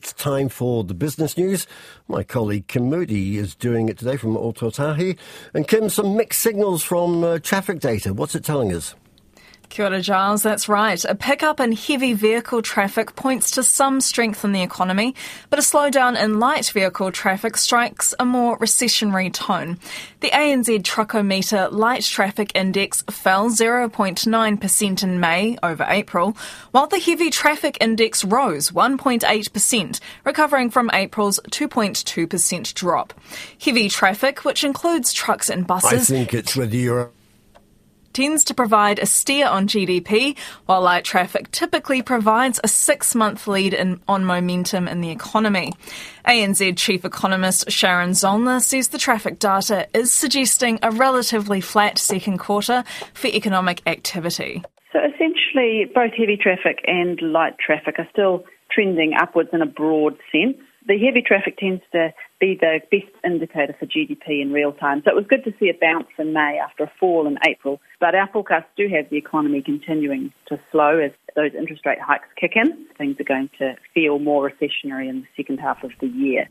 It's time for the business news. My colleague Kim Moody is doing it today from Ōtautahi. And Kim, some mixed signals from uh, traffic data. What's it telling us? Kia ora, Giles. That's right. A pickup in heavy vehicle traffic points to some strength in the economy, but a slowdown in light vehicle traffic strikes a more recessionary tone. The ANZ Truckometer Light Traffic Index fell 0.9% in May over April, while the Heavy Traffic Index rose 1.8%, recovering from April's 2.2% drop. Heavy traffic, which includes trucks and buses. I think it's whether you're tends to provide a steer on GDP, while light traffic typically provides a six month lead in, on momentum in the economy. ANZ Chief Economist Sharon Zollner says the traffic data is suggesting a relatively flat second quarter for economic activity. So essentially, both heavy traffic and light traffic are still trending upwards in a broad sense the heavy traffic tends to be the best indicator for GDP in real time. So it was good to see a bounce in May after a fall in April. But our forecasts do have the economy continuing to slow as those interest rate hikes kick in. Things are going to feel more recessionary in the second half of the year.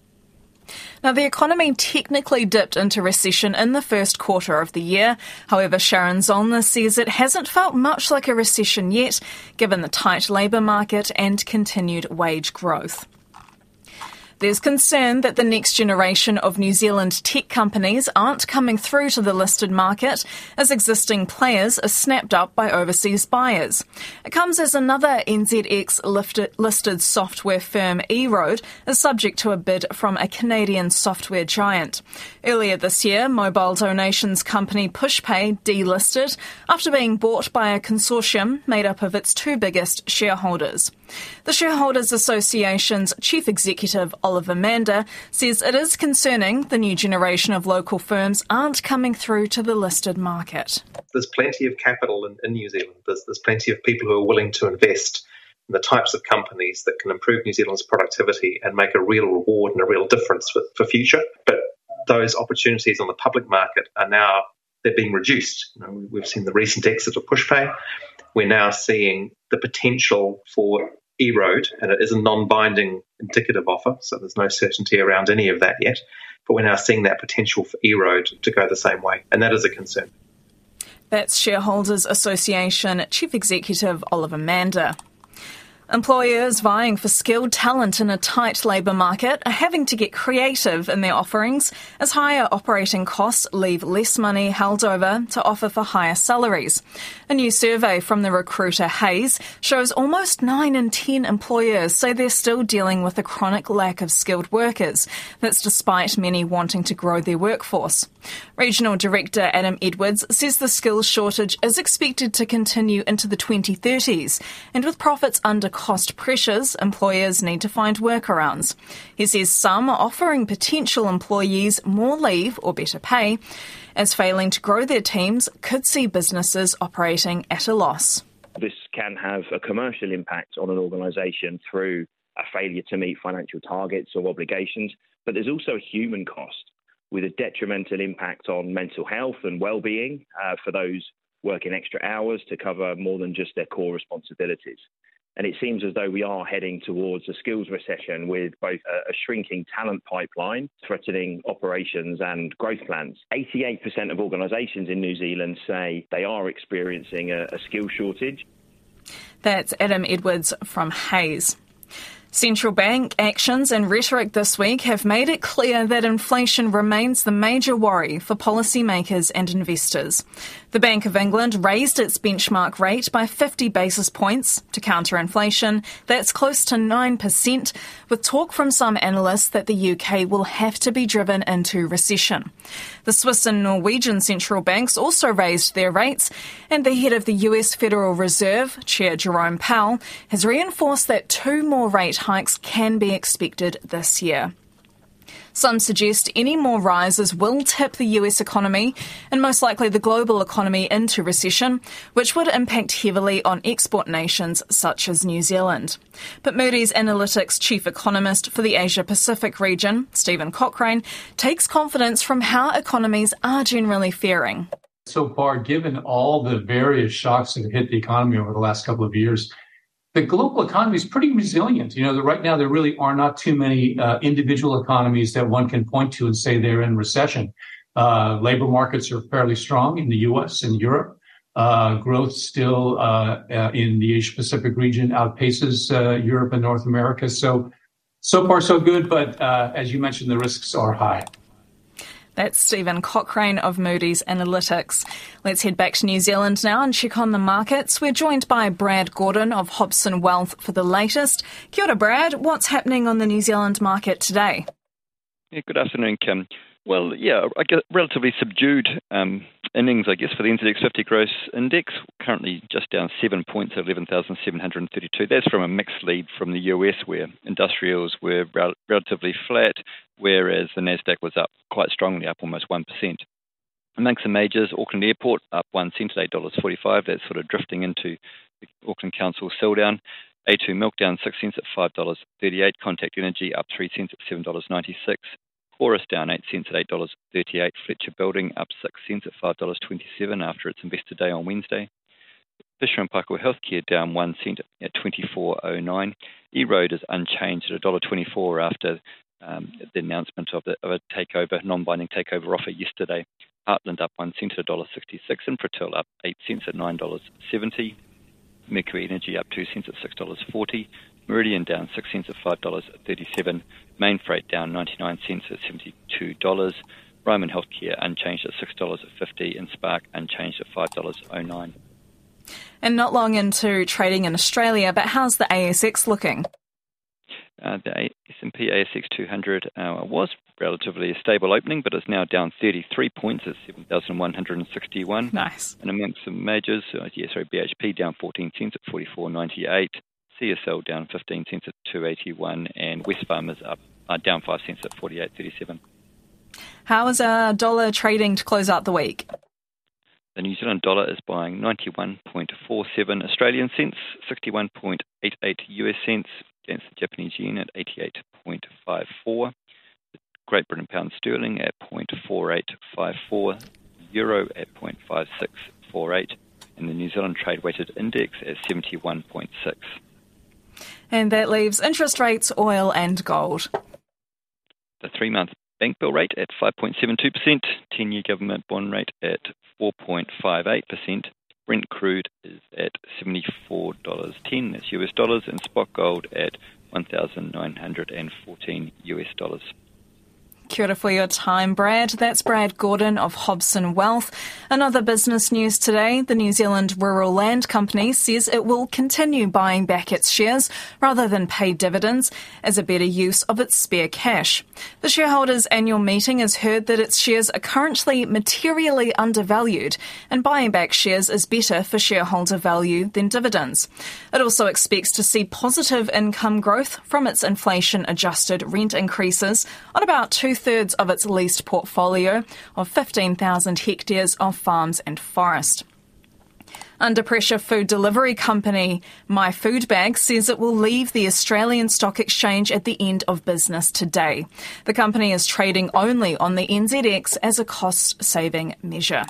Now, the economy technically dipped into recession in the first quarter of the year. However, Sharon Zollner says it hasn't felt much like a recession yet, given the tight labour market and continued wage growth. There's concern that the next generation of New Zealand tech companies aren't coming through to the listed market as existing players are snapped up by overseas buyers. It comes as another NZX listed software firm eRoad is subject to a bid from a Canadian software giant. Earlier this year, mobile donations company PushPay delisted after being bought by a consortium made up of its two biggest shareholders. The Shareholders Association's chief executive, Oliver Mander, says it is concerning the new generation of local firms aren't coming through to the listed market. There's plenty of capital in, in New Zealand, there's, there's plenty of people who are willing to invest in the types of companies that can improve New Zealand's productivity and make a real reward and a real difference for, for future. But those opportunities on the public market are now they're being reduced. You know, we've seen the recent exit of PushPay. We're now seeing the potential for eRoad, and it is a non-binding indicative offer, so there's no certainty around any of that yet. But we're now seeing that potential for eRoad to go the same way, and that is a concern. That's Shareholders Association Chief Executive Oliver Mander. Employers vying for skilled talent in a tight labour market are having to get creative in their offerings as higher operating costs leave less money held over to offer for higher salaries. A new survey from the recruiter Hays shows almost 9 in 10 employers say they're still dealing with a chronic lack of skilled workers. That's despite many wanting to grow their workforce. Regional Director Adam Edwards says the skills shortage is expected to continue into the 2030s and with profits under cost pressures, employers need to find workarounds. He says some are offering potential employees more leave or better pay, as failing to grow their teams could see businesses operating at a loss. This can have a commercial impact on an organisation through a failure to meet financial targets or obligations, but there's also a human cost with a detrimental impact on mental health and well-being uh, for those working extra hours to cover more than just their core responsibilities. And it seems as though we are heading towards a skills recession with both a, a shrinking talent pipeline threatening operations and growth plans. 88% of organisations in New Zealand say they are experiencing a, a skill shortage. That's Adam Edwards from Hays. Central bank actions and rhetoric this week have made it clear that inflation remains the major worry for policymakers and investors. The Bank of England raised its benchmark rate by 50 basis points to counter inflation. That's close to 9%, with talk from some analysts that the UK will have to be driven into recession. The Swiss and Norwegian central banks also raised their rates, and the head of the US Federal Reserve, Chair Jerome Powell, has reinforced that two more rate hikes can be expected this year. Some suggest any more rises will tip the US economy and most likely the global economy into recession, which would impact heavily on export nations such as New Zealand. But Moody's Analytics chief economist for the Asia Pacific region, Stephen Cochrane, takes confidence from how economies are generally faring. So far, given all the various shocks that have hit the economy over the last couple of years, the global economy is pretty resilient. You know, right now there really are not too many uh, individual economies that one can point to and say they're in recession. Uh, labor markets are fairly strong in the U.S. and Europe. Uh, growth still uh, uh, in the Asia Pacific region outpaces uh, Europe and North America. So, so far so good. But as you mentioned, the risks are high. That's Stephen Cochrane of Moody's Analytics. Let's head back to New Zealand now and check on the markets. We're joined by Brad Gordon of Hobson Wealth for the latest. Kia ora, Brad. What's happening on the New Zealand market today? Yeah, good afternoon, Kim. Well, yeah, relatively subdued um, innings, I guess, for the NZX 50 gross index, currently just down seven points at 11,732. That's from a mixed lead from the US, where industrials were rel- relatively flat, whereas the NASDAQ was up quite strongly, up almost 1%. Amongst the majors, Auckland Airport up one cent at $8.45. That's sort of drifting into the Auckland Council sell down. A2 Milk down 6 cents at $5.38. Contact Energy up 3 cents at $7.96. Chorus down 8 cents at $8.38. Fletcher Building up 6 cents at $5.27 after its investor day on Wednesday. Fisher & Paykel Healthcare down 1 cent at 24.09. eRoad is unchanged at $1.24 after um, the announcement of, the, of a takeover, non-binding takeover offer yesterday. Heartland up 1 cent at $1.66 and Infratil up 8 cents at $9.70. Mercury Energy up 2 cents at $6.40. Meridian down 6 cents at $5.37. Mainfreight down 99 cents at $72. Ryman Healthcare unchanged at $6.50 and Spark unchanged at $5.09. And not long into trading in Australia, but how's the ASX looking? Uh, the S&P ASX 200 uh, was relatively a stable opening, but it's now down 33 points at 7,161. Nice. And amongst the majors, uh, yeah, sorry, BHP down 14 cents at 44.98. CSL down 15 cents at 281, and Wesfarmers up uh, down 5 cents at 48.37. How is a dollar trading to close out the week? The New Zealand dollar is buying 91.47 Australian cents, 61.88 US cents against the Japanese yen at 88.54. The Great Britain pound sterling at 0.4854, euro at 0.5648, and the New Zealand trade weighted index at 71.6. And that leaves interest rates, oil, and gold. The three month bank bill rate at 5.72%, 10 year government bond rate at 4.58%. Brent crude is at $74.10, that's US dollars, and spot gold at 1,914 US dollars. Kia ora for your time, Brad. That's Brad Gordon of Hobson Wealth. Another business news today. The New Zealand Rural Land Company says it will continue buying back its shares rather than pay dividends as a better use of its spare cash. The shareholders' annual meeting has heard that its shares are currently materially undervalued and buying back shares is better for shareholder value than dividends. It also expects to see positive income growth from its inflation adjusted rent increases on about two thirds of its leased portfolio of 15,000 hectares of farms and forest. Under pressure food delivery company My Food Bag says it will leave the Australian Stock Exchange at the end of business today. The company is trading only on the NZX as a cost saving measure.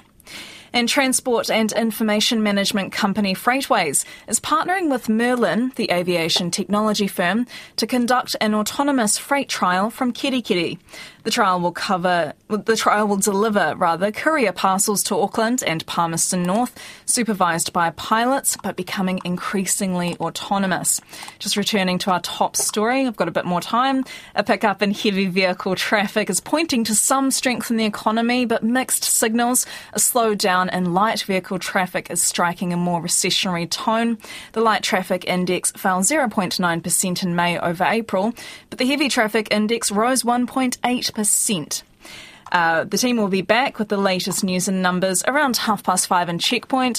And transport and information management company Freightways is partnering with Merlin, the aviation technology firm, to conduct an autonomous freight trial from Kerikeri. The trial will cover the trial will deliver rather courier parcels to Auckland and Palmerston North, supervised by pilots, but becoming increasingly autonomous. Just returning to our top story, I've got a bit more time. A pickup in heavy vehicle traffic is pointing to some strength in the economy, but mixed signals. A slowdown in light vehicle traffic is striking a more recessionary tone. The light traffic index fell 0.9% in May over April, but the heavy traffic index rose 1.8 percent Uh, the team will be back with the latest news and numbers around half past five in Checkpoint.